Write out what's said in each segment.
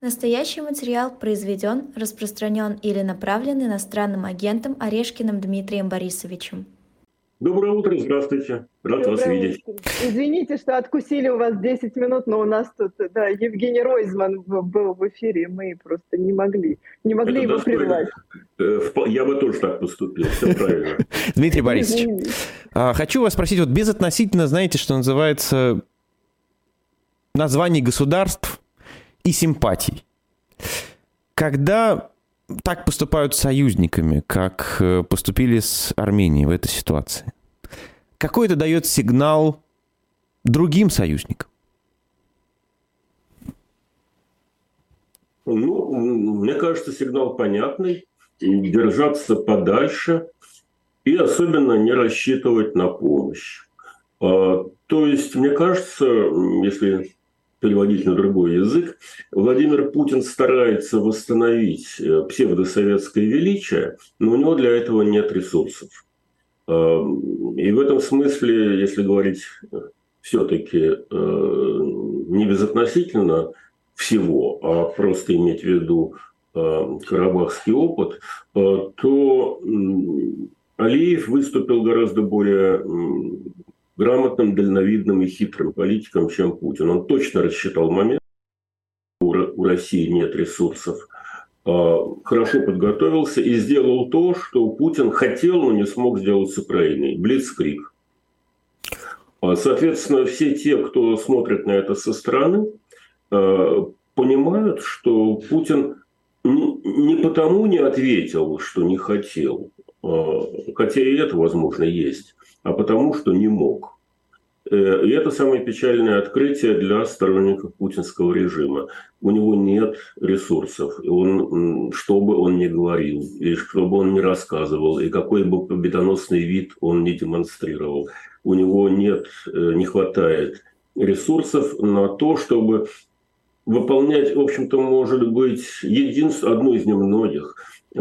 Настоящий материал произведен, распространен или направлен иностранным агентом Орешкиным Дмитрием Борисовичем. Доброе утро, здравствуйте. Рад Доброе вас видеть. Извините, что откусили у вас 10 минут, но у нас тут да, Евгений Ройзман был в эфире, мы просто не могли, не могли Это его прервать. Э, я бы тоже так поступил, все правильно. Дмитрий Борисович, а, хочу вас спросить, вот безотносительно, знаете, что называется названий государств и симпатий. Когда так поступают с союзниками, как э, поступили с Арменией в этой ситуации? Какой это дает сигнал другим союзникам? Ну, мне кажется, сигнал понятный. Держаться подальше и особенно не рассчитывать на помощь. А, то есть, мне кажется, если переводить на другой язык, Владимир Путин старается восстановить э, псевдосоветское величие, но у него для этого нет ресурсов. Э, и в этом смысле, если говорить э, все-таки не безотносительно всего, а просто иметь в виду карабахский опыт, то Алиев выступил гораздо более грамотным, дальновидным и хитрым политиком, чем Путин. Он точно рассчитал момент, у России нет ресурсов, а, хорошо подготовился и сделал то, что Путин хотел, но не смог сделать с Украиной. Блицкрик. А, соответственно, все те, кто смотрит на это со стороны, а, понимают, что Путин не потому не ответил, что не хотел, хотя и это, возможно, есть, а потому что не мог. Э, и это самое печальное открытие для сторонников путинского режима. У него нет ресурсов. Он, что бы он ни говорил, и что бы он ни рассказывал, и какой бы победоносный вид он ни демонстрировал, у него нет, э, не хватает ресурсов на то, чтобы выполнять, в общем-то, может быть, единственную, одну из немногих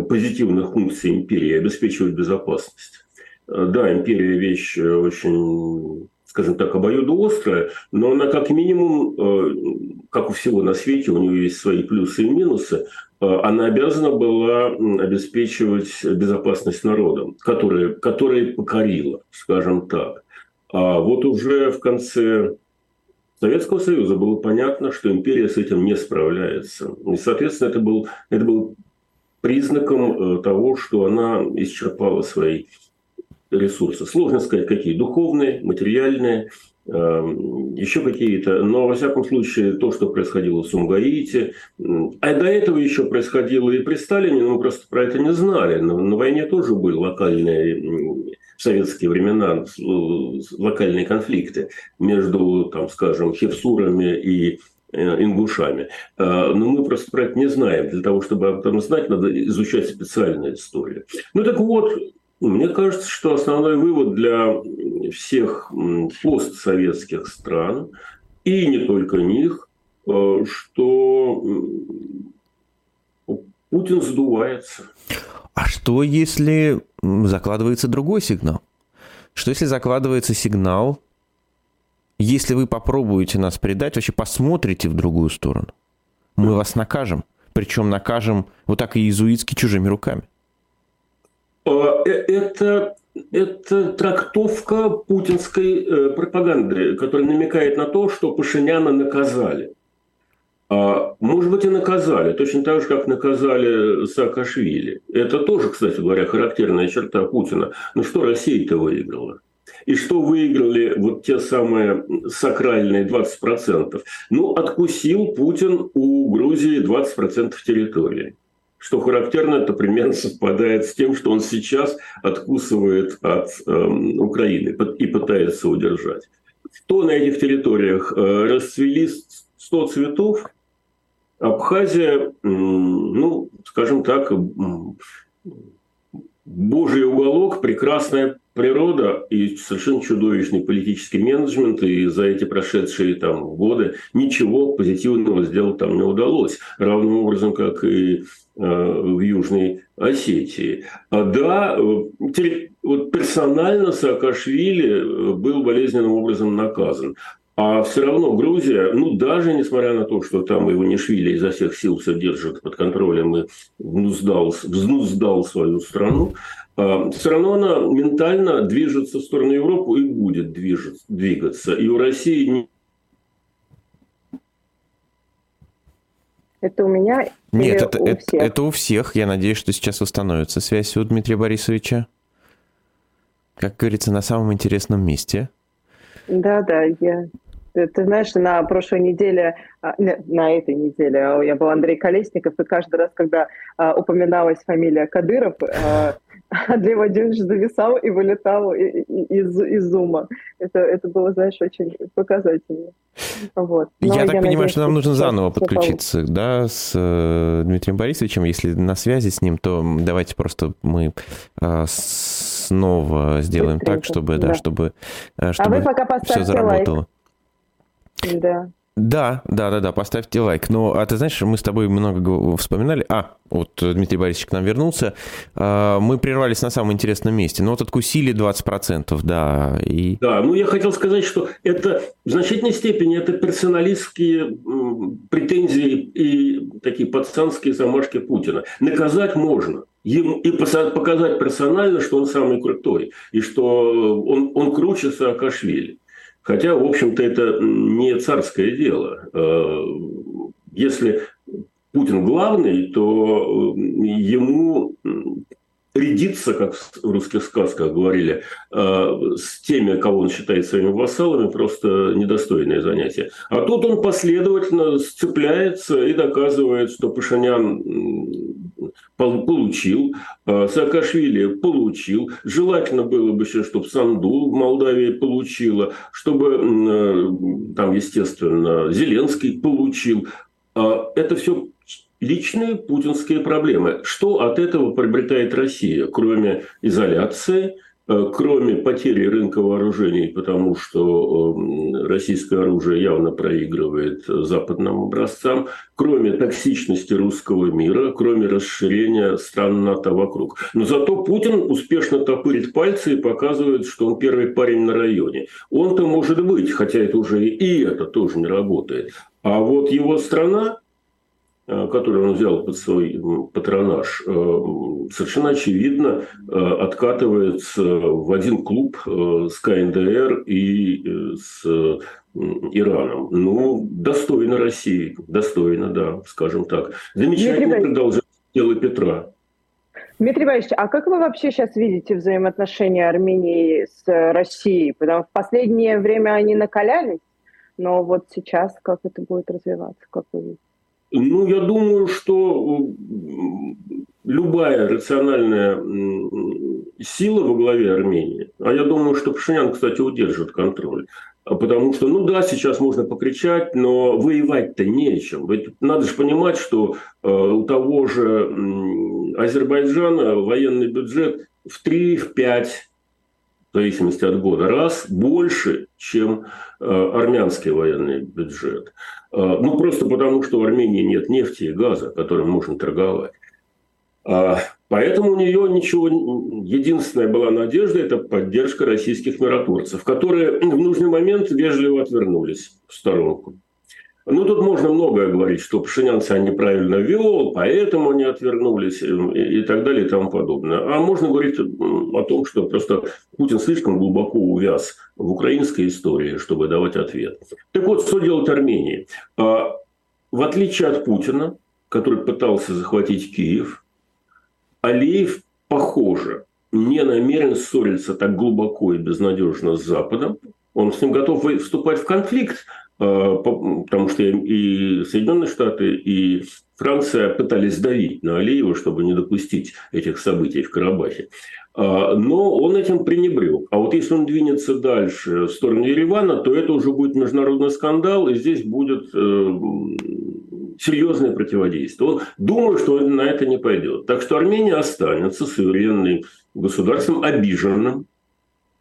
позитивных функций империи – обеспечивать безопасность. Э, да, империя вещь э, очень, скажем так, обоюдоострая, но она как минимум, э, как у всего на свете, у нее есть свои плюсы и минусы, она обязана была обеспечивать безопасность народа, который, который покорила, скажем так. А вот уже в конце Советского Союза было понятно, что империя с этим не справляется. И, соответственно, это был, это был признаком того, что она исчерпала свои ресурсы. Сложно сказать, какие духовные, материальные, эм, еще какие-то. Но, во всяком случае, то, что происходило в Сумгаите, а до этого еще происходило и при Сталине, но мы просто про это не знали. На, на войне тоже были локальные в советские времена локальные конфликты между, там, скажем, хевсурами и э, ингушами. Э, но мы просто про это не знаем. Для того, чтобы об этом знать, надо изучать специальную историю. Ну так вот, мне кажется, что основной вывод для всех постсоветских стран, и не только них, э, что Путин сдувается. А что, если закладывается другой сигнал? Что если закладывается сигнал, если вы попробуете нас предать, вообще посмотрите в другую сторону, мы вас накажем. Причем накажем вот так и иезуитски чужими руками. А, э, это, это трактовка путинской э, пропаганды, которая намекает на то, что Пашиняна наказали. А, может быть, и наказали, точно так же, как наказали Саакашвили. Это тоже, кстати говоря, характерная черта Путина. Ну что Россия-то выиграла? И что выиграли вот те самые сакральные 20%? Ну, откусил Путин у Грузии 20% территории. Что характерно, это примерно совпадает с тем, что он сейчас откусывает от э, Украины и пытается удержать. То на этих территориях э, расцвели 100 цветов, Абхазия, ну, скажем так, божий уголок, прекрасная природа и совершенно чудовищный политический менеджмент, и за эти прошедшие там годы ничего позитивного сделать там не удалось. Равным образом, как и э, в Южной Осетии. А да, э, вот персонально Саакашвили э, был болезненным образом наказан. А все равно Грузия, ну даже несмотря на то, что там Иванишвили изо всех сил все держит под контролем и взнуздал, взнуздал свою страну, а, все равно она ментально движется в сторону Европы и будет движется, двигаться. И у России не Это у меня Нет, это, у это, всех? это у всех. Я надеюсь, что сейчас восстановится связь у Дмитрия Борисовича. Как говорится, на самом интересном месте. Да, да, я ты знаешь, на прошлой неделе, а, на этой неделе а, я был Андрей Колесников, и каждый раз, когда а, упоминалась фамилия Кадыров, Андрей Владимирович зависал и вылетал из, из зума. Это, это было, знаешь, очень показательно. Вот. я так я понимаю, надеюсь, что нам нужно заново подключиться, да, с э, Дмитрием Борисовичем. Если на связи с ним, то давайте просто мы э, снова сделаем Быстренько, так, чтобы, да, да чтобы, э, чтобы а вы пока все заработало. Лайк. Да. Да, да, да, да, поставьте лайк. Ну, а ты знаешь, мы с тобой много вспоминали. А, вот Дмитрий Борисович к нам вернулся. А, мы прервались на самом интересном месте. Но вот откусили 20%, да. И... Да, ну я хотел сказать, что это в значительной степени это персоналистские претензии и такие пацанские замашки Путина. Наказать можно. Ему, и показать персонально, что он самый крутой. И что он, он круче Саакашвили. Хотя, в общем-то, это не царское дело. Э, если Путин главный, то э, ему рядиться, как в русских сказках говорили, э, с теми, кого он считает своими вассалами, просто недостойное занятие. А тут он последовательно сцепляется и доказывает, что Пашинян получил, э, Саакашвили получил. Желательно было бы еще, чтобы Санду в Молдавии получила, чтобы э, там, естественно, Зеленский получил. А это все личные путинские проблемы. Что от этого приобретает Россия, кроме изоляции, кроме потери рынка вооружений, потому что э, российское оружие явно проигрывает западным образцам, кроме токсичности русского мира, кроме расширения стран НАТО вокруг. Но зато Путин успешно топырит пальцы и показывает, что он первый парень на районе. Он-то может быть, хотя это уже и это тоже не работает. А вот его страна, Э, который он взял под свой патронаж, э, совершенно очевидно э, откатывается в один клуб с КНДР и с Ираном. Ну, достойно России, достойно, да, скажем так. Замечательно продолжает дело Петра. Дмитрий Иванович, а как вы вообще сейчас видите взаимоотношения Армении с Россией? Потому что в последнее время они накалялись, но вот сейчас как это будет развиваться, как вы видите? Ну, я думаю, что любая рациональная сила во главе Армении, а я думаю, что Пашинян, кстати, удержит контроль, а потому что, ну да, сейчас можно покричать, но воевать-то нечем. Надо же понимать, что э, у того же Азербайджана военный бюджет в 3-5 в зависимости от года, раз больше, чем э, армянский военный бюджет. Э, ну, просто потому, что в Армении нет нефти и газа, которым можно торговать. А, поэтому у нее ничего, единственная была надежда – это поддержка российских миротворцев, которые в нужный момент вежливо отвернулись в сторонку. Ну, тут можно многое говорить, что Пашинян себя неправильно вел, поэтому они отвернулись и, и так далее и тому подобное. А можно говорить о том, что просто Путин слишком глубоко увяз в украинской истории, чтобы давать ответ. Так вот, что делать Армении? А, в отличие от Путина, который пытался захватить Киев, Алиев, похоже, не намерен ссориться так глубоко и безнадежно с Западом. Он с ним готов вступать в конфликт, потому что и Соединенные Штаты, и Франция пытались давить на Алиева, чтобы не допустить этих событий в Карабахе. А, но он этим пренебрег. А вот если он двинется дальше в сторону Еревана, то это уже будет международный скандал, и здесь будет э, серьезное противодействие. Он думаю, что на это не пойдет. Так что Армения останется суверенным государством, обиженным,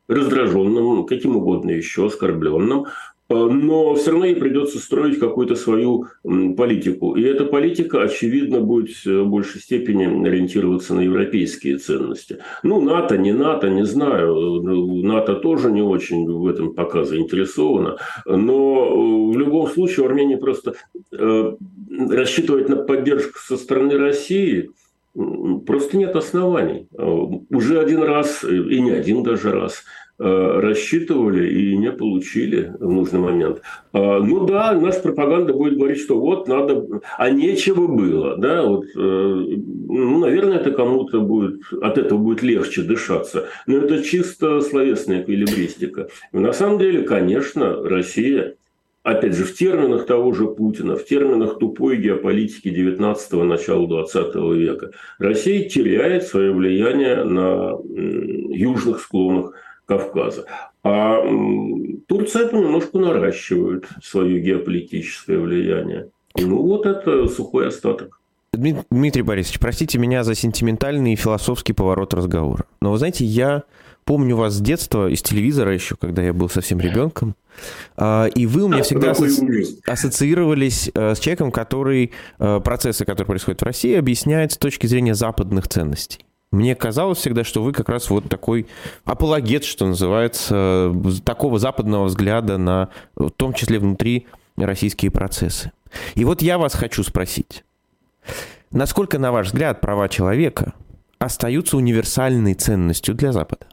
раздраженным, каким угодно еще, оскорбленным. Э, но все равно ей придется строить какую-то свою политику. И эта политика, очевидно, будет в большей степени ориентироваться на европейские ценности. Ну, НАТО, не НАТО, не знаю. НАТО тоже не очень в этом пока заинтересовано. Но э, в любом случае Армения просто э, рассчитывать на поддержку со стороны России просто нет оснований. Уже один раз, и не один даже раз, Э, рассчитывали и не получили в нужный момент. А, ну да, наша пропаганда будет говорить, что вот надо, а нечего было, да, вот, э, ну, наверное, это кому-то будет, от этого будет легче дышаться, но это чисто словесная эквилибристика. И на самом деле, конечно, Россия опять же, в терминах того же Путина, в терминах тупой геополитики 19-го, начала 20 века, Россия теряет свое влияние на южных склонах Кавказа. А Турция понемножку наращивает свое геополитическое влияние. Ну вот это сухой остаток. Дмитрий Борисович, простите меня за сентиментальный и философский поворот разговора. Но вы знаете, я помню вас с детства, из телевизора еще, когда я был совсем ребенком. А, и вы у меня всегда асоци... ассоциировались э, с человеком, который э, процессы, которые происходят в России, объясняет с точки зрения западных ценностей. Мне казалось всегда, что вы как раз вот такой апологет, что называется, такого западного взгляда на, в том числе внутри, российские процессы. И вот я вас хочу спросить. Насколько, на ваш взгляд, права человека остаются универсальной ценностью для Запада?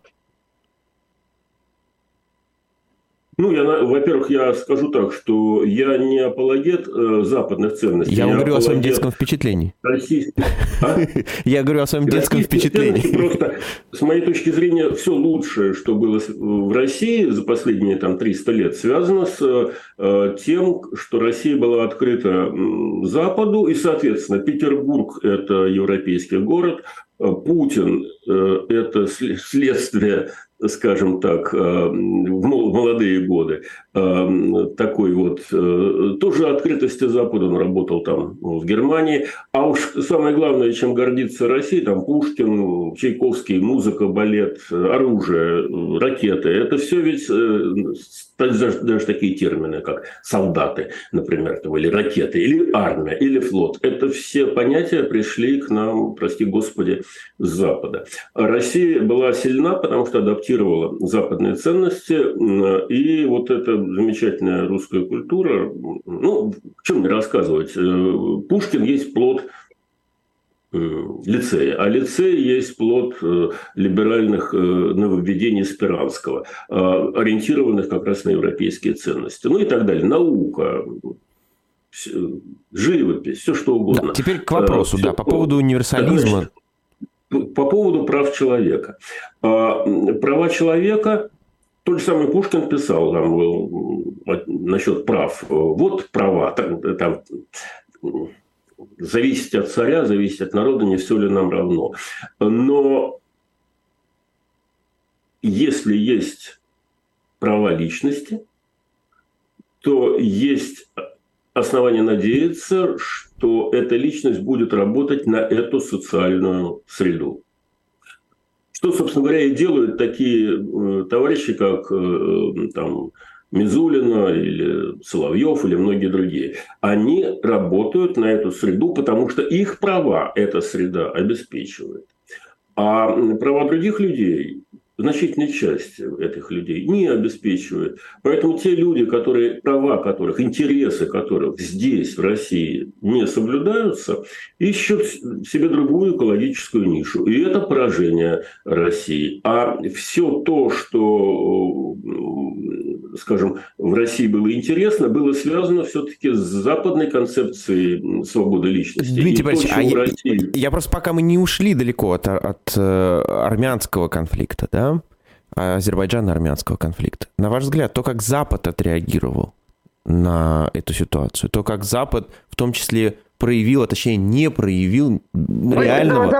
Ну, я, во-первых, я скажу так, что я не апологет э, западных ценностей. Я, я говорю о своем детском впечатлении. Российских... А? Я говорю о своем детском впечатлении. Просто, с моей точки зрения, все лучшее, что было в России за последние там, 300 лет, связано с э, тем, что Россия была открыта Западу, и, соответственно, Петербург – это европейский город, э, Путин э, – это следствие скажем так, э, в молодые годы, э, такой вот, э, тоже открытости Запада, он работал там в Германии, а уж самое главное, чем гордится Россия, там Пушкин, Чайковский, музыка, балет, оружие, ракеты, это все ведь даже, такие термины, как солдаты, например, или ракеты, или армия, или флот. Это все понятия пришли к нам, прости господи, с Запада. Россия была сильна, потому что адаптировала западные ценности, и вот эта замечательная русская культура, ну, в чем мне рассказывать, э, Пушкин есть плод Э, лицея. А лицей есть плод э, либеральных нововведений Спиранского, ориентированных как раз на европейские ценности. Ну и так далее. Наука, живопись, все что угодно. Да, теперь к вопросу, все, да, по поводу универсализма. Значит, по поводу прав человека. А, права человека тот же самый Пушкин писал там, насчет прав. Вот права. Там, зависеть от царя, зависеть от народа, не все ли нам равно. Но если есть права личности, то есть основания надеяться, что эта личность будет работать на эту социальную среду. Что, собственно говоря, и делают такие э, товарищи, как э, там, Мизулина или Соловьев или многие другие, они работают на эту среду, потому что их права эта среда обеспечивает. А права других людей значительная часть этих людей не обеспечивает. Поэтому те люди, которые, права которых, интересы которых здесь, в России, не соблюдаются, ищут себе другую экологическую нишу. И это поражение России. А все то, что, скажем, в России было интересно, было связано все-таки с западной концепцией свободы личности. Дмитрий Борисович, а я, России... я просто пока мы не ушли далеко от, от э, армянского конфликта, да, азербайджано-армянского конфликта. На ваш взгляд, то, как Запад отреагировал на эту ситуацию, то, как Запад в том числе проявил, а точнее не проявил реального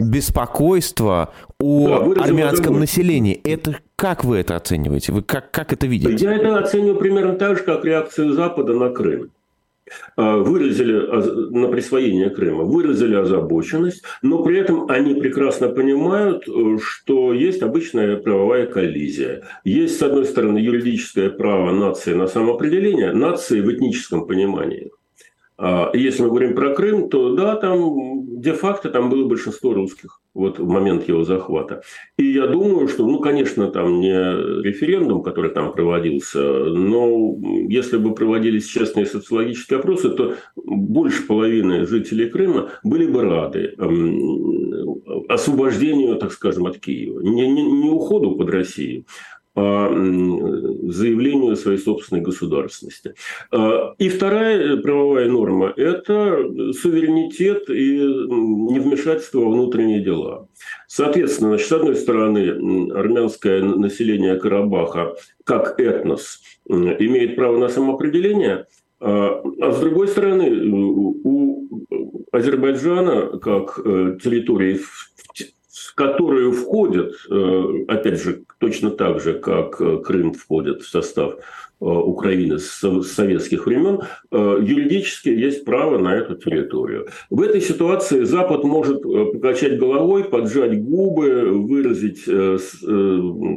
беспокойства о да, армянском населении. Это как вы это оцениваете? Вы как, как это видите? Я это оцениваю примерно так же, как реакцию Запада на Крым. А, выразили на присвоение Крыма, выразили озабоченность, но при этом они прекрасно понимают, э, что есть обычная правовая коллизия. Есть, с одной стороны, юридическое право нации на самоопределение, нации в этническом понимании. А, если мы говорим про Крым, то да, там де-факто там было большинство русских вот в момент его захвата. И я думаю, что, ну, конечно, там не референдум, который там проводился, но если бы проводились честные социологические опросы, то больше половины жителей Крыма были бы рады эм, освобождению, так скажем, от Киева. Не, не, не уходу под Россию, по заявлению своей собственной государственности. А, и вторая правовая норма – это суверенитет и невмешательство во внутренние дела. Соответственно, значит, с одной стороны, армянское население Карабаха как этнос имеет право на самоопределение, а, а с другой стороны, у Азербайджана как э, территории которую входят, э, опять же, точно так же, как э, Крым входит в состав Украины с советских времен, э, юридически есть право на эту территорию. В этой ситуации Запад может э, покачать головой, поджать губы, выразить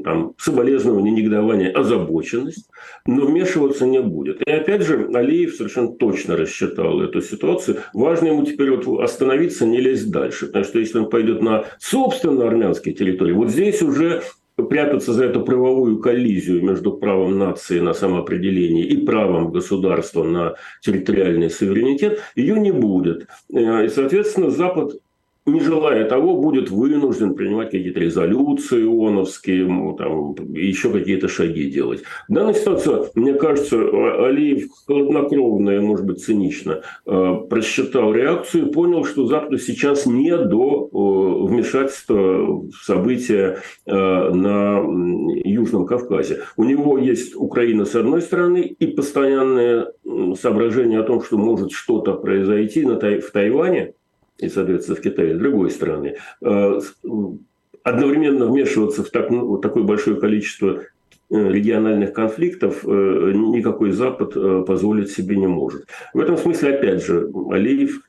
там, соболезнование, негодование, озабоченность, но вмешиваться не будет. И опять же, Алиев совершенно точно рассчитал эту ситуацию. Важно ему теперь вот остановиться, не лезть дальше. Потому что если он пойдет на собственно армянские территории, вот здесь уже прятаться за эту правовую коллизию между правом нации на самоопределение и правом государства на территориальный суверенитет, ее не будет. Э, и, соответственно, Запад не желая того, будет вынужден принимать какие-то резолюции ООНовские, там, еще какие-то шаги делать. В данной ситуации, мне кажется, Алиев хладнокровно и, может быть, цинично э, просчитал реакцию и понял, что Западу сейчас не до э, вмешательства в события э, на Южном Кавказе. У него есть Украина с одной стороны и постоянное соображение о том, что может что-то произойти на, в Тайване – и, соответственно, в Китае, с другой стороны. Э, одновременно вмешиваться в так, ну, такое большое количество э, региональных конфликтов э, никакой Запад позволить себе не может. В этом смысле, опять же, Алиев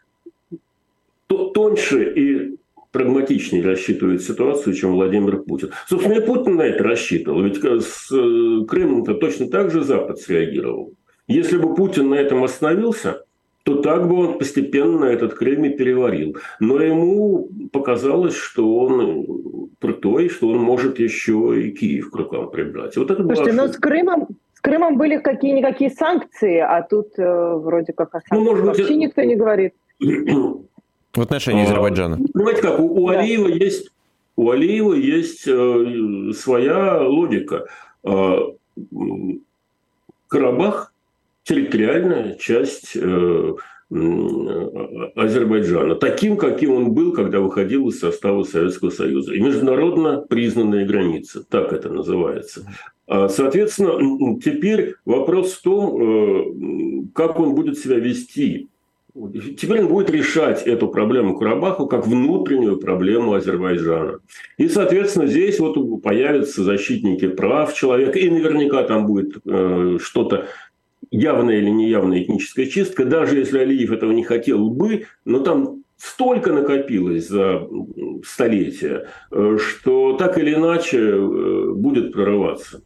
тоньше и прагматичнее рассчитывает ситуацию, чем Владимир Путин. Собственно, и Путин на это рассчитывал. Ведь с Крымом-то точно так же Запад среагировал. Если бы Путин на этом остановился, то так бы он постепенно этот Крым и переварил. Но ему показалось, что он крутой, что он может еще и Киев к рукам прибрать. Вот это Слушайте, но с Крымом, с Крымом были какие-никакие санкции, а тут э, вроде как о ну, может быть, вообще никто не говорит. В отношении а, Азербайджана. Понимаете как, у, у Алиева есть, у Алиева есть э, своя логика. Э, Карабах территориальная часть э, Азербайджана, таким, каким он был, когда выходил из состава Советского Союза. И международно признанная граница, так это называется. А, соответственно, теперь вопрос в том, э, как он будет себя вести. Теперь он будет решать эту проблему Карабаху как внутреннюю проблему Азербайджана. И, соответственно, здесь вот появятся защитники прав человека, и наверняка там будет э, что-то явная или неявная этническая чистка, даже если Алиев этого не хотел бы, но там столько накопилось за столетия, э, что так или иначе э, будет прорываться.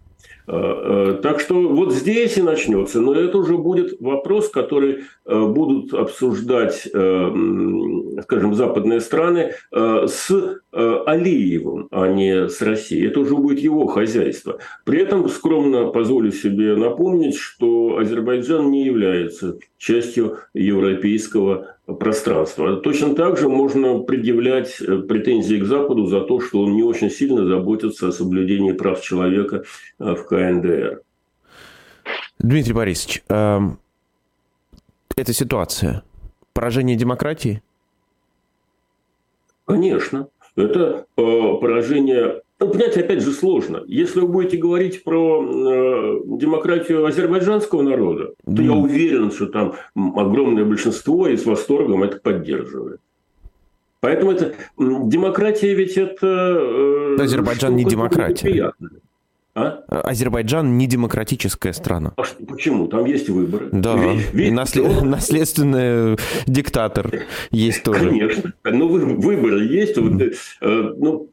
Э, так что вот здесь и начнется. Но это уже будет вопрос, который будут обсуждать, скажем, западные страны с Алиевым, а не с Россией. Это уже будет его хозяйство. При этом скромно позволю себе напомнить, что Азербайджан не является частью европейского пространства. Точно так же можно предъявлять э, претензии к Западу за то, что он не очень сильно заботится о соблюдении прав человека э, в КНДР. Дмитрий Борисович, э, эта ситуация поражение демократии? Конечно. Это э, поражение ну, понять, опять же, сложно. Если вы будете говорить про э, демократию азербайджанского народа, то я уверен, что там огромное большинство и с восторгом это поддерживает. Поэтому это демократия ведь это... Э, Азербайджан не демократия. А? Азербайджан не демократическая страна. А что, почему? Там есть выборы. Да, ведь, ведь наслед... наследственный диктатор есть тоже. Конечно. Ну, выборы есть. Э, ну,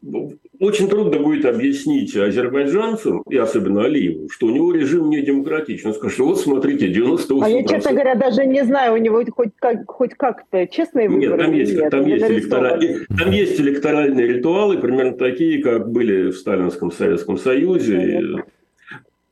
очень трудно будет объяснить азербайджанцам, и особенно Алиеву, что у него режим не демократичный. Он скажет, вот смотрите, 98%. А я, честно говоря, даже не знаю, у него хоть, как, хоть как-то честные выборы Нет, там есть, нет, там, есть электоральные, там есть электоральные ритуалы, примерно такие, как были в Сталинском Советском Союзе. А,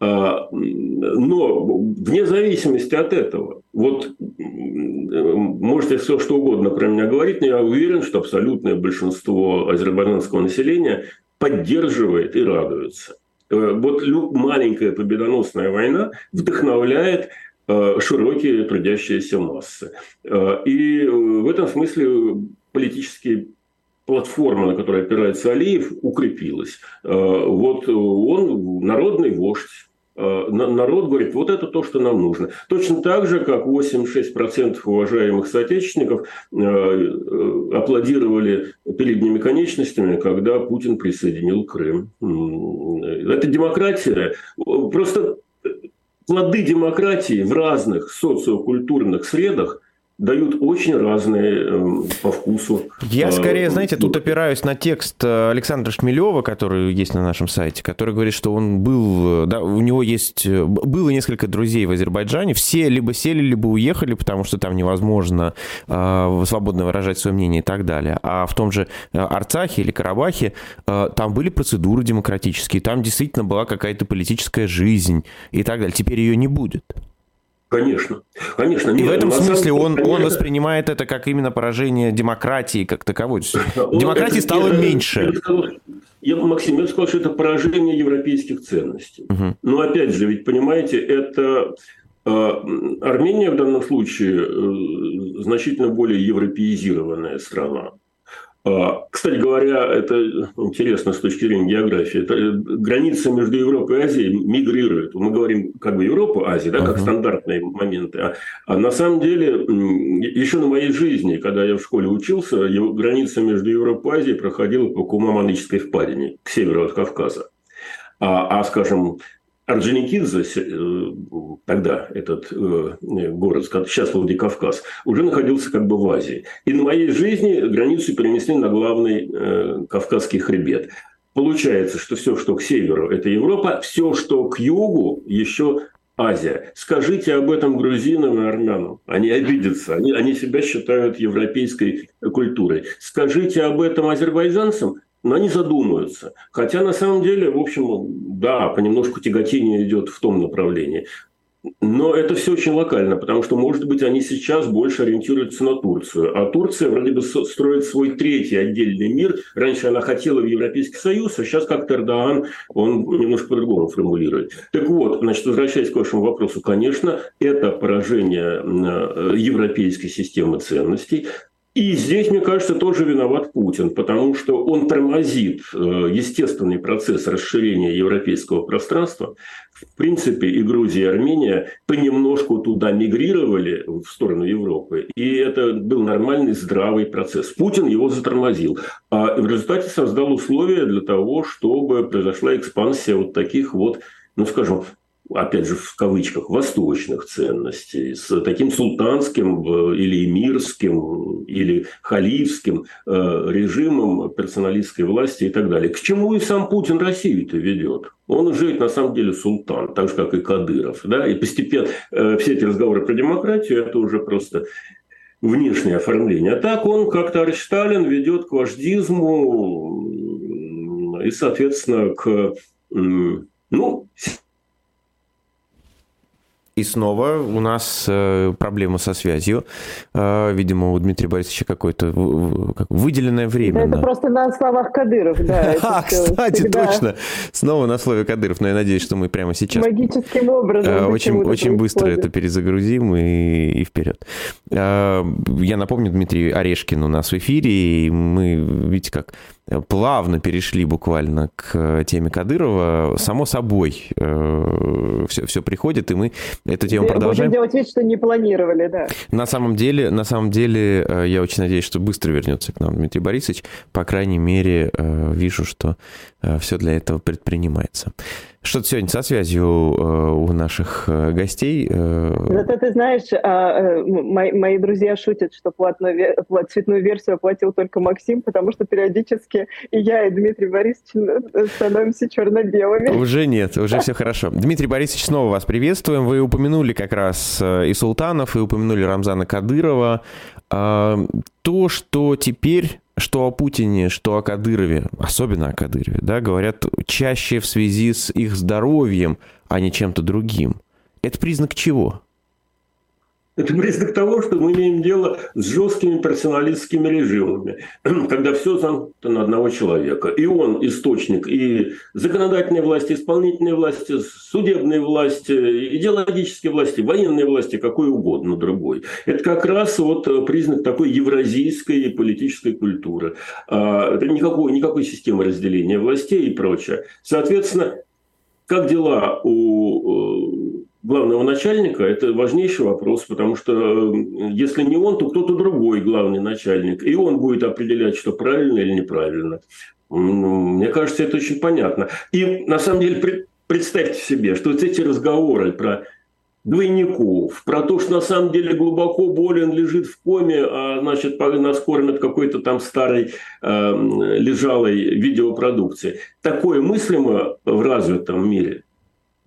но вне зависимости от этого, вот можете все что угодно про меня говорить, но я уверен, что абсолютное большинство азербайджанского населения поддерживает и радуется. Э, вот маленькая победоносная война вдохновляет э, широкие трудящиеся массы. Э, и в этом смысле политические платформа, на которой опирается Алиев, укрепилась. Вот он народный вождь, народ говорит, вот это то, что нам нужно. Точно так же, как 86% уважаемых соотечественников э, э, аплодировали передними конечностями, когда Путин присоединил Крым. Это демократия. Просто плоды демократии в разных социокультурных средах – дают очень разные э, по вкусу. Я э, скорее, знаете, тут опираюсь на текст э, Александра Шмелева, который есть на нашем сайте, который говорит, что он был, да, у него есть, было несколько друзей в Азербайджане, все либо сели, либо уехали, потому что там невозможно э, свободно выражать свое мнение и так далее. А в том же Арцахе или Карабахе э, там были процедуры демократические, там действительно была какая-то политическая жизнь и так далее. Теперь ее не будет. Конечно, конечно. И в этом смысле он, конечно... он воспринимает это как именно поражение демократии как таковой. Демократии стало меньше. Я, Максим, я бы сказал, что это поражение европейских ценностей. Угу. Но опять же, ведь понимаете, это э, Армения в данном случае э, значительно более европеизированная страна. А, кстати говоря, это интересно с точки зрения географии. Это э, граница между Европой и Азией мигрирует. Мы говорим как бы Европа, Азия, да, как uh-huh. стандартные моменты. А, а на самом деле, еще на моей жизни, когда я в школе учился, граница между Европой и Азией проходила по Кумаманической впадине, к северу от Кавказа. А, а скажем, Орджоникидзе, э, тогда этот э, город, сейчас Владикавказ, уже находился как бы в Азии. И на моей жизни границу перенесли на главный э, Кавказский хребет. Получается, что все, что к северу, это Европа, все, что к югу, еще Азия. Скажите об этом грузинам и армянам. Они обидятся. Они, они себя считают европейской культурой. Скажите об этом азербайджанцам но они задумаются. Хотя на самом деле, в общем, да, понемножку тяготение идет в том направлении. Но это все очень локально, потому что, может быть, они сейчас больше ориентируются на Турцию. А Турция вроде бы строит свой третий отдельный мир. Раньше она хотела в Европейский Союз, а сейчас как-то Эрдоган, он немножко по-другому формулирует. Так вот, значит, возвращаясь к вашему вопросу, конечно, это поражение э, европейской системы ценностей. И здесь, мне кажется, тоже виноват Путин, потому что он тормозит э, естественный процесс расширения европейского пространства. В принципе, и Грузия, и Армения понемножку туда мигрировали в сторону Европы, и это был нормальный здравый процесс. Путин его затормозил, а в результате создал условия для того, чтобы произошла экспансия вот таких вот ну, скажем, опять же, в кавычках, восточных ценностей, с таким султанским э, или эмирским, или халифским э, режимом персоналистской власти и так далее. К чему и сам Путин Россию-то ведет? Он уже на самом деле султан, так же, как и Кадыров. Да? И постепенно э, все эти разговоры про демократию – это уже просто внешнее оформление. А так он, как товарищ Сталин, ведет к вождизму и, соответственно, к ну, и снова у нас э, проблема со связью. Э, видимо, у Дмитрия Борисовича какое-то как, выделенное время. Да, это просто на словах Кадыров, да. А, кстати, всегда... точно. Снова на слове Кадыров, но я надеюсь, что мы прямо сейчас... Магическим образом. Э, очень, очень быстро это перезагрузим и, и вперед. Я напомню Дмитрию Орешкину у нас в эфире, и мы, видите, как плавно перешли буквально к теме Кадырова. Само собой, все, все приходит, и мы эту тему Будем продолжаем. Будем делать вид, что не планировали, да. На самом деле, на самом деле, э, я очень надеюсь, что быстро вернется к нам Дмитрий Борисович. По крайней мере, э, вижу, что э, все для этого предпринимается. Что-то сегодня со связью э, у наших э, гостей. Э... Зато ты знаешь, э, мои, мои друзья шутят, что платную, цветную версию оплатил только Максим, потому что периодически и я, и Дмитрий Борисович становимся черно-белыми. Уже нет, уже все хорошо. Дмитрий Борисович, снова вас приветствуем. Вы упомянули как раз и Султанов, и упомянули Рамзана Кадырова. А, то, что теперь что о Путине, что о Кадырове, особенно о Кадырове, да, говорят чаще в связи с их здоровьем, а не чем-то другим. Это признак чего? Это признак того, что мы имеем дело с жесткими персоналистскими режимами, когда все замкнуто на одного человека. И он источник и законодательной власти, исполнительной власти, судебной власти, идеологической власти, военной власти, какой угодно другой. Это как раз вот признак такой евразийской политической культуры. А, это никакой, никакой системы разделения властей и прочее. Соответственно, как дела у главного начальника – это важнейший вопрос, потому что э, если не он, то кто-то другой главный начальник, и он будет определять, что правильно или неправильно. Мне кажется, это очень понятно. И на самом деле представьте себе, что вот эти разговоры про двойников, про то, что на самом деле глубоко болен, лежит в коме, а значит, нас кормят какой-то там старой э, лежалой видеопродукции. Такое мыслимо в развитом мире –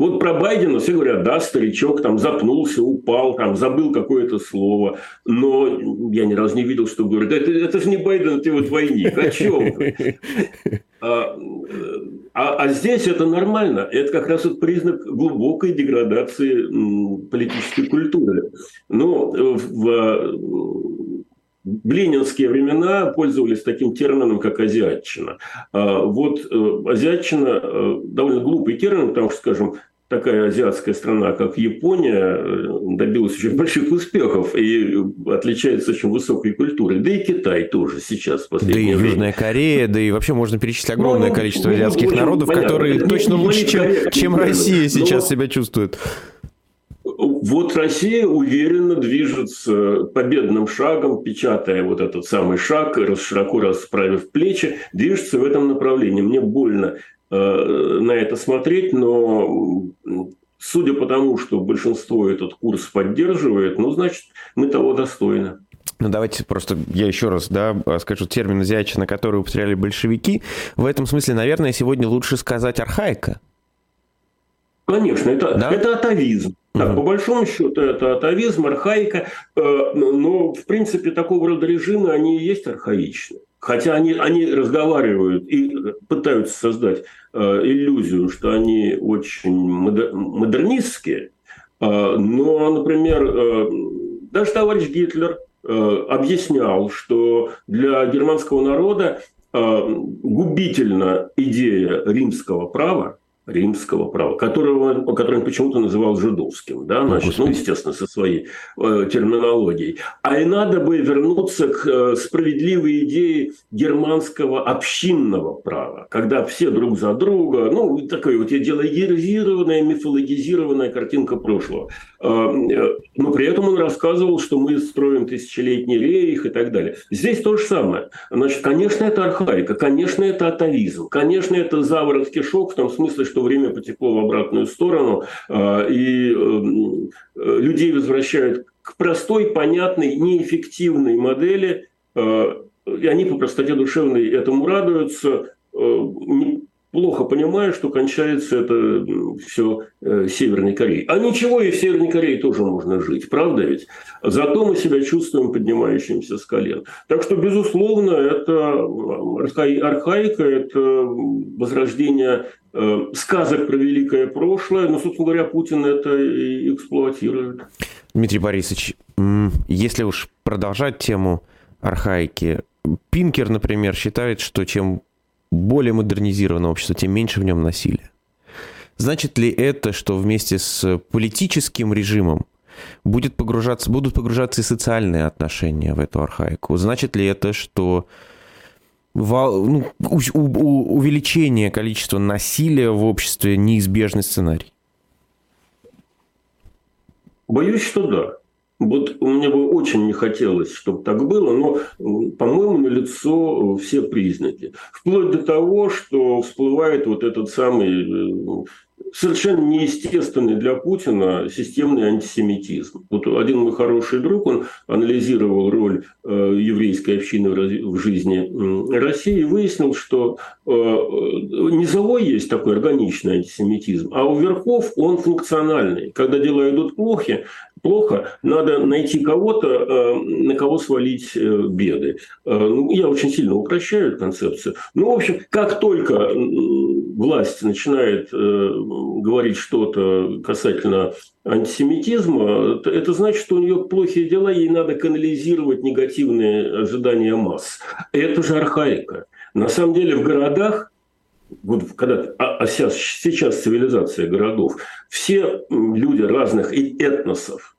вот про Байдена все говорят, да, старичок там запнулся, упал, там забыл какое-то слово. Но я ни разу не видел, что говорят, это, это же не Байден, это вот двойник, о чем а, а, а здесь это нормально. Это как раз вот признак глубокой деградации политической культуры. Ну, в в ленинские времена пользовались таким термином, как азиатчина. А вот э, азиатчина э, довольно глупый термин, потому что, скажем, такая азиатская страна, как Япония, э, добилась очень больших успехов и отличается очень высокой культурой. Да и Китай тоже сейчас. Да и время. Южная Корея, да и вообще можно перечислить огромное ну, количество ну, азиатских народов, понятно. которые не, точно не лучше, чем, чем Россия сейчас но... себя чувствует. Вот Россия уверенно движется победным шагом, печатая вот этот самый шаг, широко расправив плечи, движется в этом направлении. Мне больно э, на это смотреть, но судя по тому, что большинство этот курс поддерживает, ну, значит, мы того достойны. Ну, давайте просто я еще раз да, скажу термин «азиатчина», который употребляли большевики. В этом смысле, наверное, сегодня лучше сказать «архаика». Конечно, это, да? это атовизм. Так, угу. по большому счету, это атовизм, архаика, э, но, в принципе, такого рода режимы, они и есть архаичны. Хотя они, они разговаривают и пытаются создать э, иллюзию, что они очень модернистские, э, но, например, даже товарищ Гитлер объяснял, что для германского народа губительна идея римского права, римского права, которого, который он почему-то называл жидовским, да, значит, ну, естественно, со своей э, терминологией. А и надо бы вернуться к э, справедливой идее германского общинного права, когда все друг за друга, ну, такое вот идеологизированная, мифологизированная картинка прошлого. Э, э, но при этом он рассказывал, что мы строим тысячелетний рейх и так далее. Здесь то же самое. Значит, конечно, это архаика, конечно, это атовизм, конечно, это заворотский шок в том смысле, что время потекло в обратную сторону, а, и эм, э, людей возвращают к простой, понятной, неэффективной модели, и они по простоте душевной этому радуются, э, плохо понимая, что кончается это все э, Северной Кореей. А ничего, и в Северной Корее тоже можно жить, правда ведь? Зато мы себя чувствуем поднимающимся с колен. Так что, безусловно, это архаика, это возрождение э, сказок про великое прошлое, но, собственно говоря, Путин это и эксплуатирует. Дмитрий Борисович, если уж продолжать тему архаики, Пинкер, например, считает, что чем более модернизированное общество, тем меньше в нем насилия. Значит ли это, что вместе с политическим режимом будет погружаться, будут погружаться и социальные отношения в эту архаику? Значит ли это, что ну, увеличение количества насилия в обществе неизбежный сценарий? Боюсь, что да. Вот мне бы очень не хотелось, чтобы так было, но, по-моему, на лицо все признаки. Вплоть до того, что всплывает вот этот самый э, совершенно неестественный для Путина системный антисемитизм. Вот один мой хороший друг, он анализировал роль э, еврейской общины в жизни России и выяснил, что э, низовой есть такой органичный антисемитизм, а у верхов он функциональный. Когда дела идут плохи, плохо, надо найти кого-то, э, на кого свалить э, беды. Э, ну, я очень сильно упрощаю эту концепцию. Ну, в общем, как только власть начинает говорить что-то касательно антисемитизма, это значит, что у нее плохие дела, ей надо канализировать негативные ожидания масс. Это же архаика. На самом деле в городах вот когда, а, а сейчас, сейчас цивилизация городов, все люди разных этносов,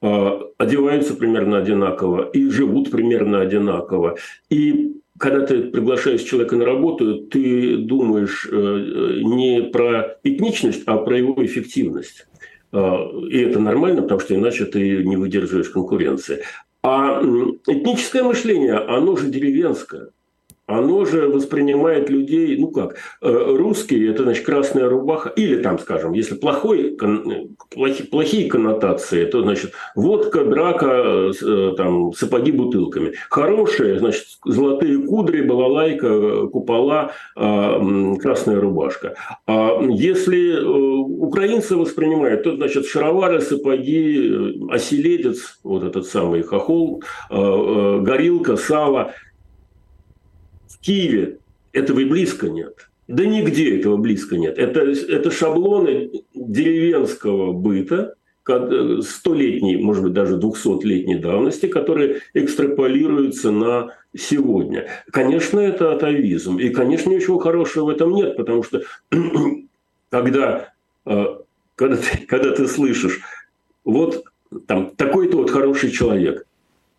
а, одеваются примерно одинаково и живут примерно одинаково. И когда ты приглашаешь человека на работу, ты думаешь э, не про этничность, а про его эффективность. А, и это нормально, потому что иначе ты не выдерживаешь конкуренции. А этническое мышление, оно же деревенское оно же воспринимает людей, ну как, э, русские – это, значит, красная рубаха, или там, скажем, если плохой, плохие, плохие коннотации, то, значит, водка, драка, э, там, сапоги бутылками. Хорошие, значит, золотые кудри, балалайка, купола, красная рубашка. А если э, украинцы воспринимают, то, значит, шаровары, сапоги, оселедец, вот этот самый хохол, горилка, сало – Киеве этого и близко нет. Да нигде этого близко нет. Это, это шаблоны деревенского быта, столетней, может быть, даже двухсотлетней давности, которые экстраполируются на сегодня. Конечно, это атовизм. И, конечно, ничего хорошего в этом нет, потому что когда, э, когда, ты, когда ты слышишь, вот там такой-то вот хороший человек –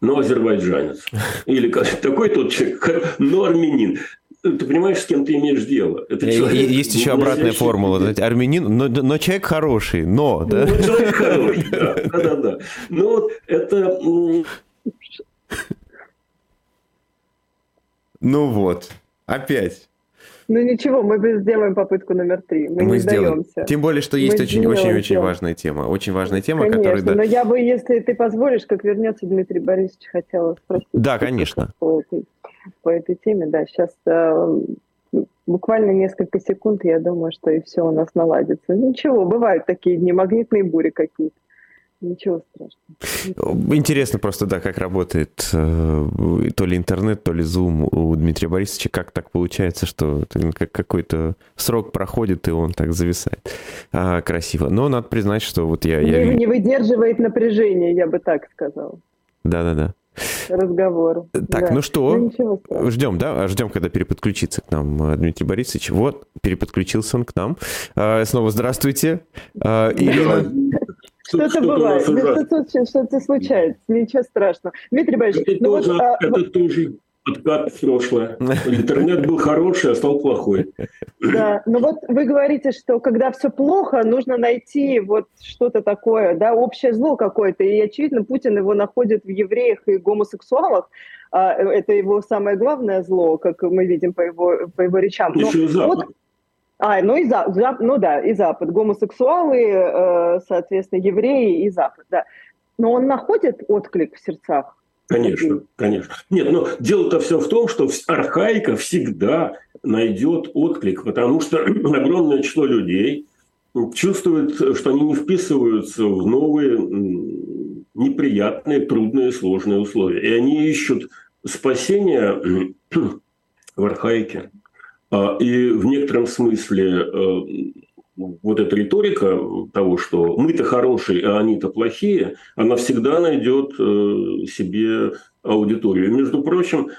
но азербайджанец. Или такой тот человек, но армянин. Ты понимаешь, с кем ты имеешь дело? Это человек, Есть еще обратная формула. Знаете, армянин, но, но человек хороший, но... Да? Ну, человек хороший, да, да, да. Ну вот это... Ну вот, опять. Ну ничего, мы сделаем попытку номер три. Мы, мы не сделаем. сдаемся. Тем более, что есть очень-очень-очень важная тема. Очень важная тема, конечно, которая... Да... но я бы, если ты позволишь, как вернется Дмитрий Борисович, хотела спросить. Да, конечно. По этой, по этой теме, да. Сейчас э, буквально несколько секунд, я думаю, что и все у нас наладится. Ничего, бывают такие дни, магнитные бури какие-то. Ничего страшного. Интересно просто, да, как работает э, то ли интернет, то ли Zoom у Дмитрия Борисовича. Как так получается, что как какой-то срок проходит, и он так зависает. А, красиво. Но надо признать, что вот я... Не, я... не выдерживает напряжения, я бы так сказал. Да-да-да. Разговор. Так, да. ну что, ну, ждем, да? Ждем, когда переподключится к нам э, Дмитрий Борисович. Вот, переподключился он к нам. А, снова здравствуйте. А, Ирина... Что-то что бывает, что-то, что-то случается, ничего страшного. Дмитрий Борисович, это, ну тоже, вот, а, это тоже откат в прошлое. Интернет был хороший, а стал плохой. Да, но вот вы говорите, что когда все плохо, нужно найти вот что-то такое, да, общее зло какое-то. И, очевидно, Путин его находит в евреях и гомосексуалах. А, это его самое главное зло, как мы видим по его, по его речам. Но, Еще вот, а, ну и за, за, ну да, и Запад, гомосексуалы, э, соответственно, евреи и Запад, да. Но он находит отклик в сердцах. Конечно, конечно. Нет, но дело-то все в том, что архаика всегда найдет отклик, потому что огромное число людей чувствует, что они не вписываются в новые неприятные, трудные, сложные условия. И они ищут спасения в архаике. А, и в некотором смысле э, вот эта риторика того, что мы-то хорошие, а они-то плохие, она всегда найдет э, себе аудиторию. Между прочим,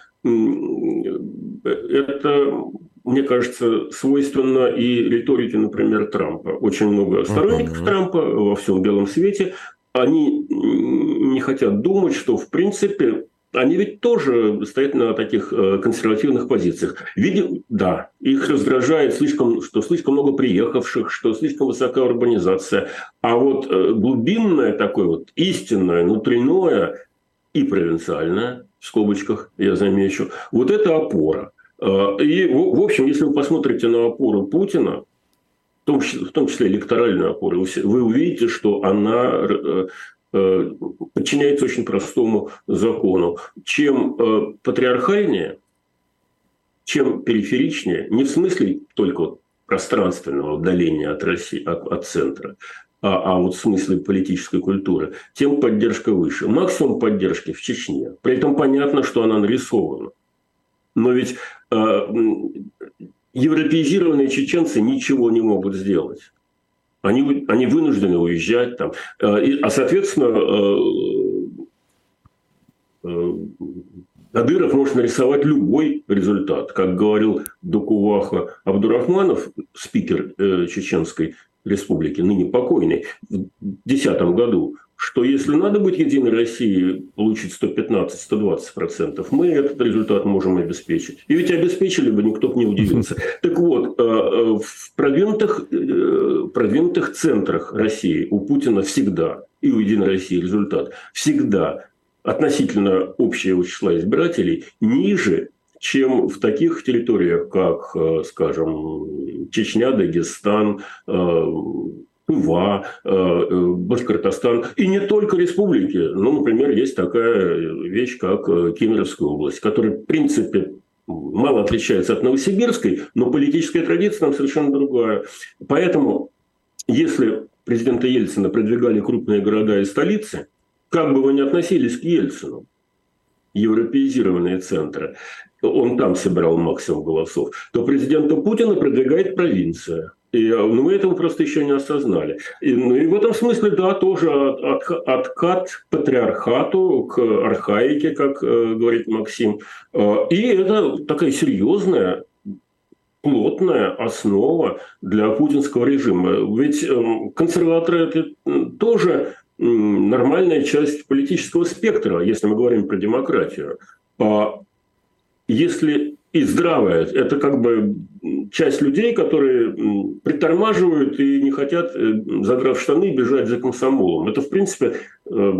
это, мне кажется, свойственно и риторике, например, Трампа. Очень много сторонников uh-huh. Трампа во всем белом свете. Они не хотят думать, что, в принципе, они ведь тоже стоят на таких э, консервативных позициях. Видим, да, их раздражает слишком, что слишком много приехавших, что слишком высокая урбанизация. А вот э, глубинное такое вот истинное, внутреннее и провинциальное, в скобочках я замечу, вот это опора. Э, и, в общем, если вы посмотрите на опору Путина, том числе, в том числе электоральную опору, вы увидите, что она подчиняется очень простому закону. Чем э, патриархальнее, чем периферичнее, не в смысле только пространственного удаления от России, от, от центра, а, а вот в смысле политической культуры, тем поддержка выше. Максимум поддержки в Чечне. При этом понятно, что она нарисована. Но ведь э, европеизированные чеченцы ничего не могут сделать. Они, они вынуждены уезжать там. Э, а, соответственно, э, э, Кадыров может нарисовать любой результат. Как говорил Докуваха Абдурахманов, спикер Чеченской республики, ныне покойный, в 2010 году, что если надо быть Единой Россией, получить 115-120%, мы этот результат можем обеспечить. И ведь обеспечили бы, никто бы не удивился. Так вот, э, э, в продвинутых, э, продвинутых центрах России у Путина всегда, и у Единой России результат, всегда относительно общего числа избирателей ниже, чем в таких территориях, как, скажем, Чечня, Дагестан, Тува, э, э, Башкортостан. И не только республики. Ну, например, есть такая вещь, как э, Кемеровская область, которая, в принципе, мало отличается от Новосибирской, но политическая традиция там совершенно другая. Поэтому, если президента Ельцина продвигали крупные города и столицы, как бы вы ни относились к Ельцину, европеизированные центры, он там собирал максимум голосов, то президента Путина продвигает провинция. И, ну, мы этого просто еще не осознали. И, ну, и в этом смысле, да, тоже от, от, откат патриархату к архаике, как э, говорит Максим. Э, и это такая серьезная плотная основа для путинского режима. Ведь э, консерваторы это тоже нормальная часть политического спектра, если мы говорим про демократию. А если и здравая. Это как бы часть людей, которые притормаживают и не хотят, э, задрав штаны, бежать за комсомолом. Это, в принципе, э,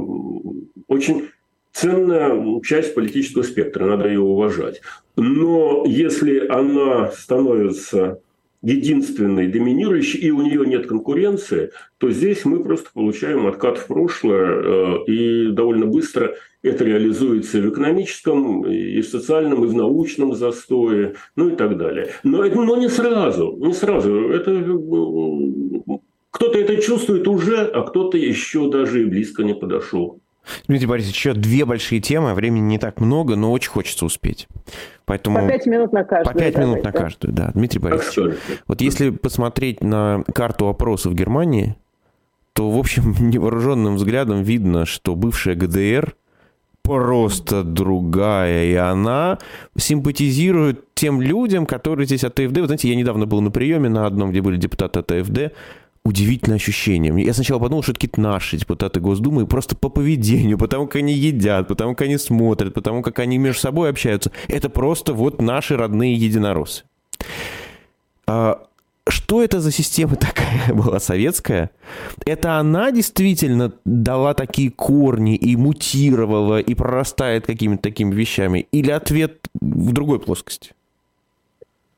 очень ценная часть политического спектра, надо ее уважать. Но если она становится единственной, доминирующей, и у нее нет конкуренции, то здесь мы просто получаем откат в прошлое, э, и довольно быстро это реализуется и в экономическом, и в социальном, и в научном застое, ну и так далее. Но, но не сразу, не сразу. Это кто-то это чувствует уже, а кто-то еще даже и близко не подошел. Дмитрий Борисович, еще две большие темы, времени не так много, но очень хочется успеть. Поэтому... По пять минут на каждую. По пять минут на каждую, да. Дмитрий Борисович, вот если посмотреть на карту опросов в Германии, то, в общем, невооруженным взглядом видно, что бывшая ГДР просто другая, и она симпатизирует тем людям, которые здесь от АФД. Вы знаете, я недавно был на приеме на одном, где были депутаты от АФД, удивительное ощущение. Я сначала подумал, что это какие-то наши депутаты Госдумы, просто по поведению, потому как они едят, потому как они смотрят, потому как они между собой общаются. Это просто вот наши родные единороссы. А, что это за система такая была советская? Это она действительно дала такие корни и мутировала, и прорастает какими-то такими вещами? Или ответ в другой плоскости?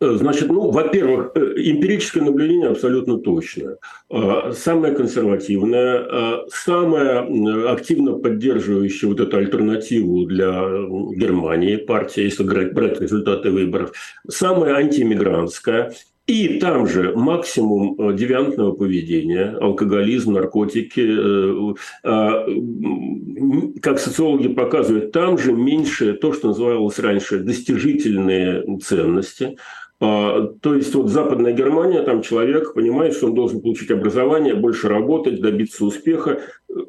Э, значит, ну, во-первых, э, эмпирическое наблюдение абсолютно точное. Э, самое консервативное, самое активно поддерживающее вот эту альтернативу для Германии партия, если брать результаты выборов, самое антииммигрантское, и там же максимум девиантного поведения, алкоголизм, наркотики. Как социологи показывают, там же меньше то, что называлось раньше достижительные ценности. А, то есть вот Западная Германия, там человек понимает, что он должен получить образование, больше работать, добиться успеха.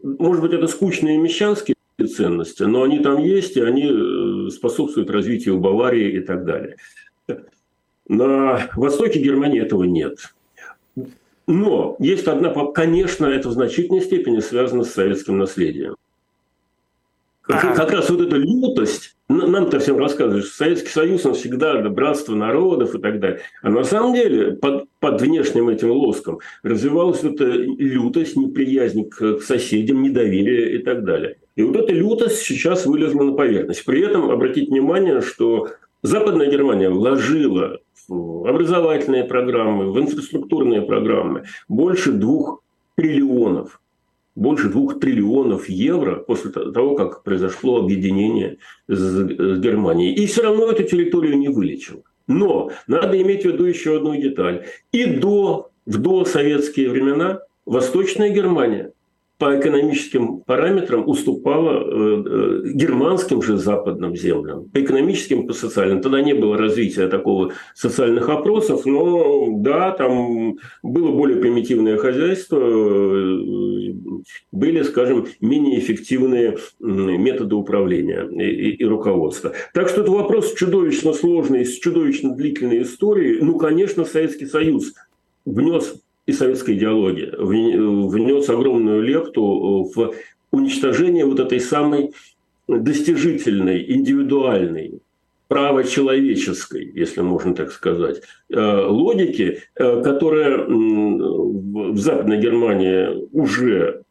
Может быть, это скучные мещанские ценности, но они там есть, и они э, способствуют развитию Баварии и так далее. На востоке Германии этого нет. Но есть одна, конечно, это в значительной степени связано с советским наследием. Как, как раз вот эта лютость, нам-то всем рассказывают, что Советский Союз, он всегда братство народов и так далее. А на самом деле под, под внешним этим лоском развивалась эта лютость, неприязнь к соседям, недоверие и так далее. И вот эта лютость сейчас вылезла на поверхность. При этом обратите внимание, что Западная Германия вложила в образовательные программы, в инфраструктурные программы больше двух триллионов больше двух триллионов евро после того, как произошло объединение с Германией. И все равно эту территорию не вылечило. Но надо иметь в виду еще одну деталь. И до, в досоветские времена Восточная Германия по экономическим параметрам уступала э, э, германским же западным землям. По экономическим, по социальным. Тогда не было развития такого социальных опросов, но да, там было более примитивное хозяйство, э, были, скажем, менее эффективные методы управления и, и руководства. Так что это вопрос чудовищно сложный, с чудовищно длительной историей. Ну, конечно, Советский Союз внес и советская идеология внес огромную лепту в уничтожение вот этой самой достижительной, индивидуальной, правочеловеческой, если можно так сказать, э, логики, э, которая в Западной Германии уже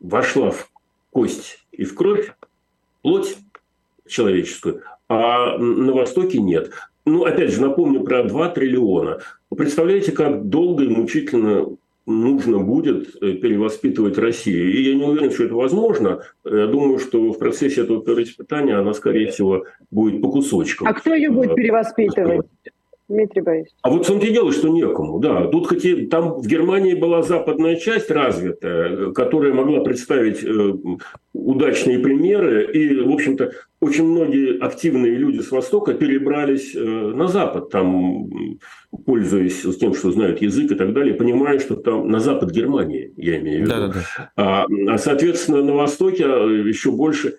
вошла в кость и в кровь, плоть человеческую, а на Востоке нет. Ну, опять же, напомню про 2 триллиона. Вы представляете, как долго и мучительно нужно будет э, перевоспитывать Россию. И я не уверен, что это возможно. Я думаю, что в процессе этого переиспытания она, скорее всего, будет по кусочкам. А кто ее будет перевоспитывать? Дмитрий Борисович. А вот в том-то и дело, что некому, да. Тут хоть и, там в Германии была западная часть развитая, которая могла представить э, удачные примеры, и, в общем-то, очень многие активные люди с Востока перебрались э, на Запад, там, пользуясь тем, что знают язык и так далее, понимая, что там на Запад Германии, я имею в виду. Да, да, да. А, а, соответственно, на Востоке еще больше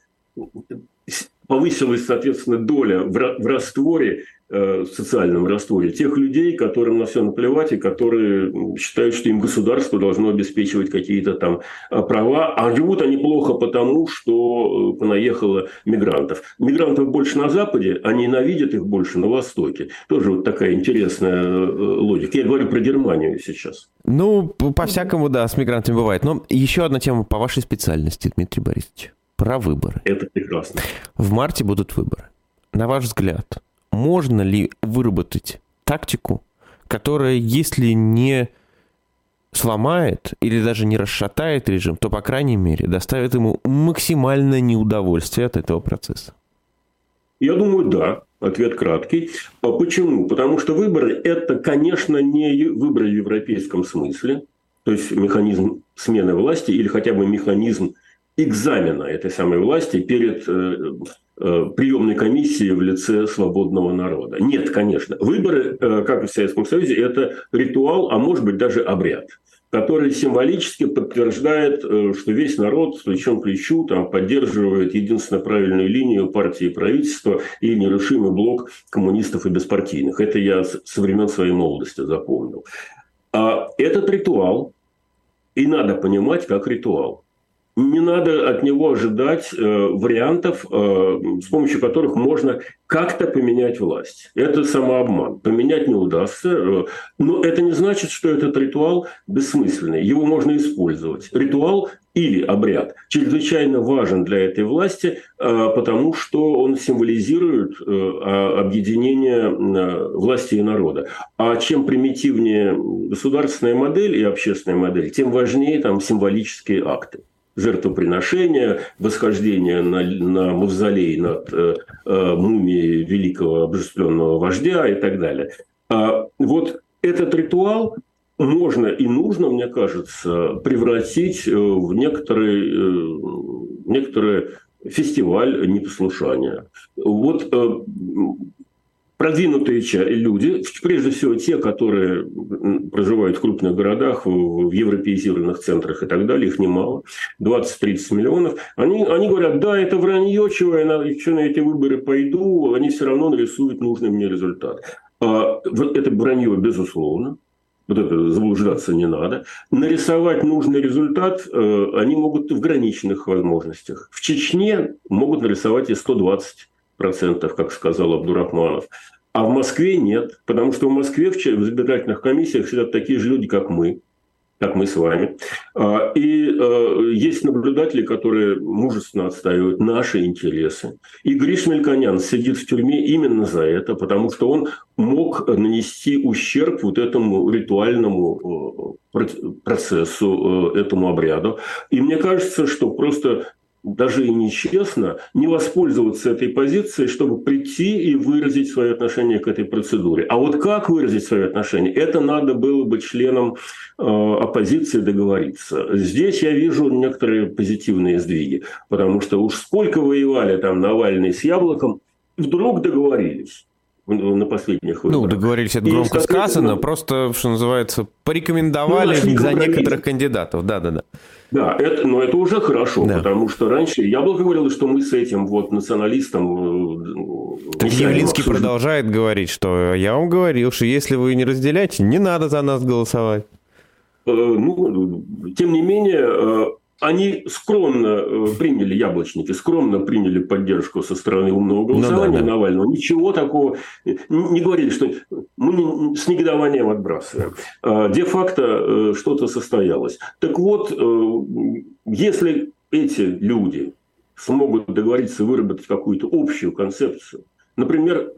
повысилась, соответственно, доля в растворе Э, социальном растворе тех людей, которым на все наплевать и которые считают, что им государство должно обеспечивать какие-то там а, права, а живут они плохо потому, что э, понаехало мигрантов. Мигрантов больше на Западе, а ненавидят их больше на Востоке. Тоже вот такая интересная э, логика. Я говорю про Германию сейчас. Ну, по-всякому, да, с мигрантами бывает. Но еще одна тема по вашей специальности, Дмитрий Борисович. Про выборы. Это прекрасно. В марте будут выборы. На ваш взгляд, можно ли выработать тактику, которая, если не сломает или даже не расшатает режим, то, по крайней мере, доставит ему максимальное неудовольствие от этого процесса? Я думаю, да. Ответ краткий. А почему? Потому что выборы – это, конечно, не выборы в европейском смысле, то есть механизм смены власти или хотя бы механизм экзамена этой самой власти перед э, приемной комиссией в лице свободного народа. Нет, конечно. Выборы, э, как и в Советском Союзе, это ритуал, а может быть даже обряд который символически подтверждает, что весь народ с плечом к плечу там, поддерживает единственно правильную линию партии и правительства и нерушимый блок коммунистов и беспартийных. Это я со времен своей молодости запомнил. А этот ритуал, и надо понимать как ритуал, не надо от него ожидать э, вариантов, э, с помощью которых можно как-то поменять власть. Это самообман. Поменять не удастся. Э, но это не значит, что этот ритуал бессмысленный. Его можно использовать. Ритуал или обряд чрезвычайно важен для этой власти, э, потому что он символизирует э, объединение э, власти и народа. А чем примитивнее государственная модель и общественная модель, тем важнее там символические акты жертвоприношения, восхождение на, на мавзолей над э, э, мумией великого обожествленного вождя и так далее. А вот этот ритуал можно и нужно, мне кажется, превратить э, в некоторый, э, некоторый фестиваль непослушания. Вот э, продвинутые люди, прежде всего те, которые проживают в крупных городах, в европеизированных центрах и так далее, их немало, 20-30 миллионов, они, они говорят, да, это вранье, чего я на, что на эти выборы пойду, они все равно нарисуют нужный мне результат. А, это вранье, безусловно, вот это заблуждаться не надо. Нарисовать нужный результат э, они могут в ограниченных возможностях. В Чечне могут нарисовать и 120 процентов, как сказал Абдурахманов. А в Москве нет, потому что в Москве в избирательных комиссиях сидят такие же люди, как мы. как мы с вами. А, и э, есть наблюдатели, которые мужественно отстаивают наши интересы. И Гриш Мельконян сидит в тюрьме именно за это, потому что он мог нанести ущерб вот этому ритуальному э, процессу, э, этому обряду. И мне кажется, что просто даже и нечестно не воспользоваться этой позицией, чтобы прийти и выразить свое отношение к этой процедуре. А вот как выразить свое отношение, это надо было бы членам э, оппозиции договориться. Здесь я вижу некоторые позитивные сдвиги, потому что уж сколько воевали там Навальный с Яблоком, вдруг договорились на последних выборах. Ну, договорились, это громко и, сказано, просто, что называется, порекомендовали ну, за некоторых кандидатов. Да-да-да. Да, это, но это уже хорошо, да. потому что раньше Яблоко говорил, что мы с этим вот националистом... Э, так Явлинский продолжает говорить, что я вам говорил, что если вы не разделяете, не надо за нас голосовать. Э, ну, тем не менее, э, они скромно э, приняли, яблочники, скромно приняли поддержку со стороны умного голосования ну, да, да. Навального. Ничего такого не говорили, что мы с негодованием отбрасываем. А, де-факто э, что-то состоялось. Так вот, э, если эти люди смогут договориться выработать какую-то общую концепцию, например,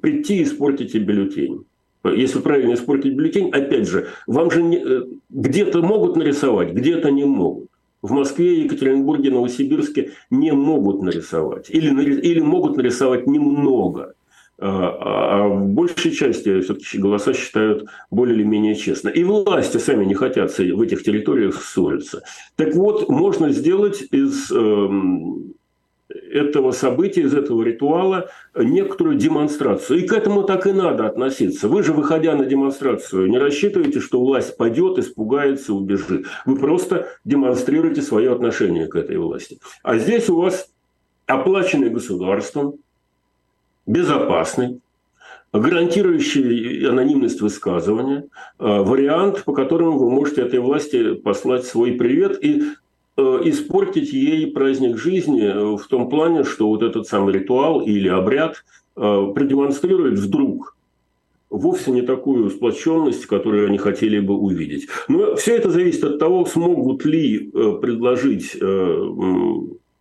прийти и испортить бюллетень, если правильно испортить бюллетень, опять же, вам же где-то могут нарисовать, где-то не могут в Москве, Екатеринбурге, Новосибирске не могут нарисовать. Или, или могут нарисовать немного. А, а в большей части все-таки голоса считают более или менее честно. И власти сами не хотят в этих территориях ссориться. Так вот, можно сделать из эм, этого события, из этого ритуала некоторую демонстрацию. И к этому так и надо относиться. Вы же, выходя на демонстрацию, не рассчитываете, что власть пойдет, испугается, убежит. Вы просто демонстрируете свое отношение к этой власти. А здесь у вас оплаченный государством, безопасный, гарантирующий анонимность высказывания, э, вариант, по которому вы можете этой власти послать свой привет и испортить ей праздник жизни э, в том плане, что вот этот самый ритуал или обряд э, продемонстрирует вдруг вовсе не такую сплоченность, которую они хотели бы увидеть. Но все это зависит от того, смогут ли предложить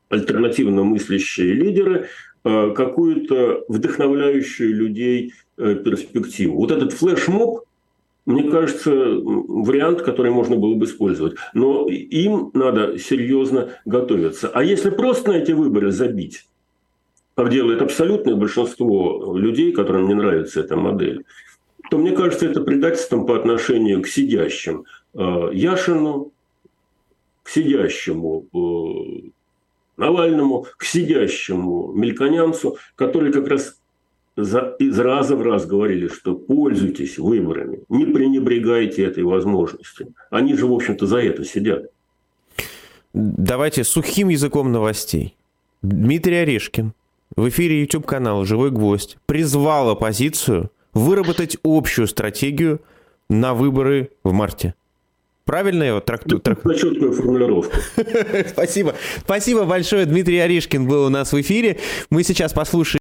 альтернативно мыслящие лидеры какую-то вдохновляющую людей перспективу. Вот этот флешмоб – мне кажется, вариант, который можно было бы использовать. Но им надо серьезно готовиться. А если просто на эти выборы забить, как делает абсолютное большинство людей, которым не нравится эта модель, то мне кажется, это предательством по отношению к сидящим э, Яшину, к сидящему э, Навальному, к сидящему Мельконянцу, который как раз за, из раза в раз говорили, что пользуйтесь выборами, не пренебрегайте этой возможностью. Они же, в общем-то, за это сидят. Давайте сухим языком новостей. Дмитрий Орешкин в эфире YouTube-канала «Живой гвоздь» призвал оппозицию выработать общую стратегию на выборы в марте. Правильно я его трактую? Трак... четкую формулировку. Спасибо. Спасибо большое. Дмитрий Орешкин был у нас в эфире. Мы сейчас послушаем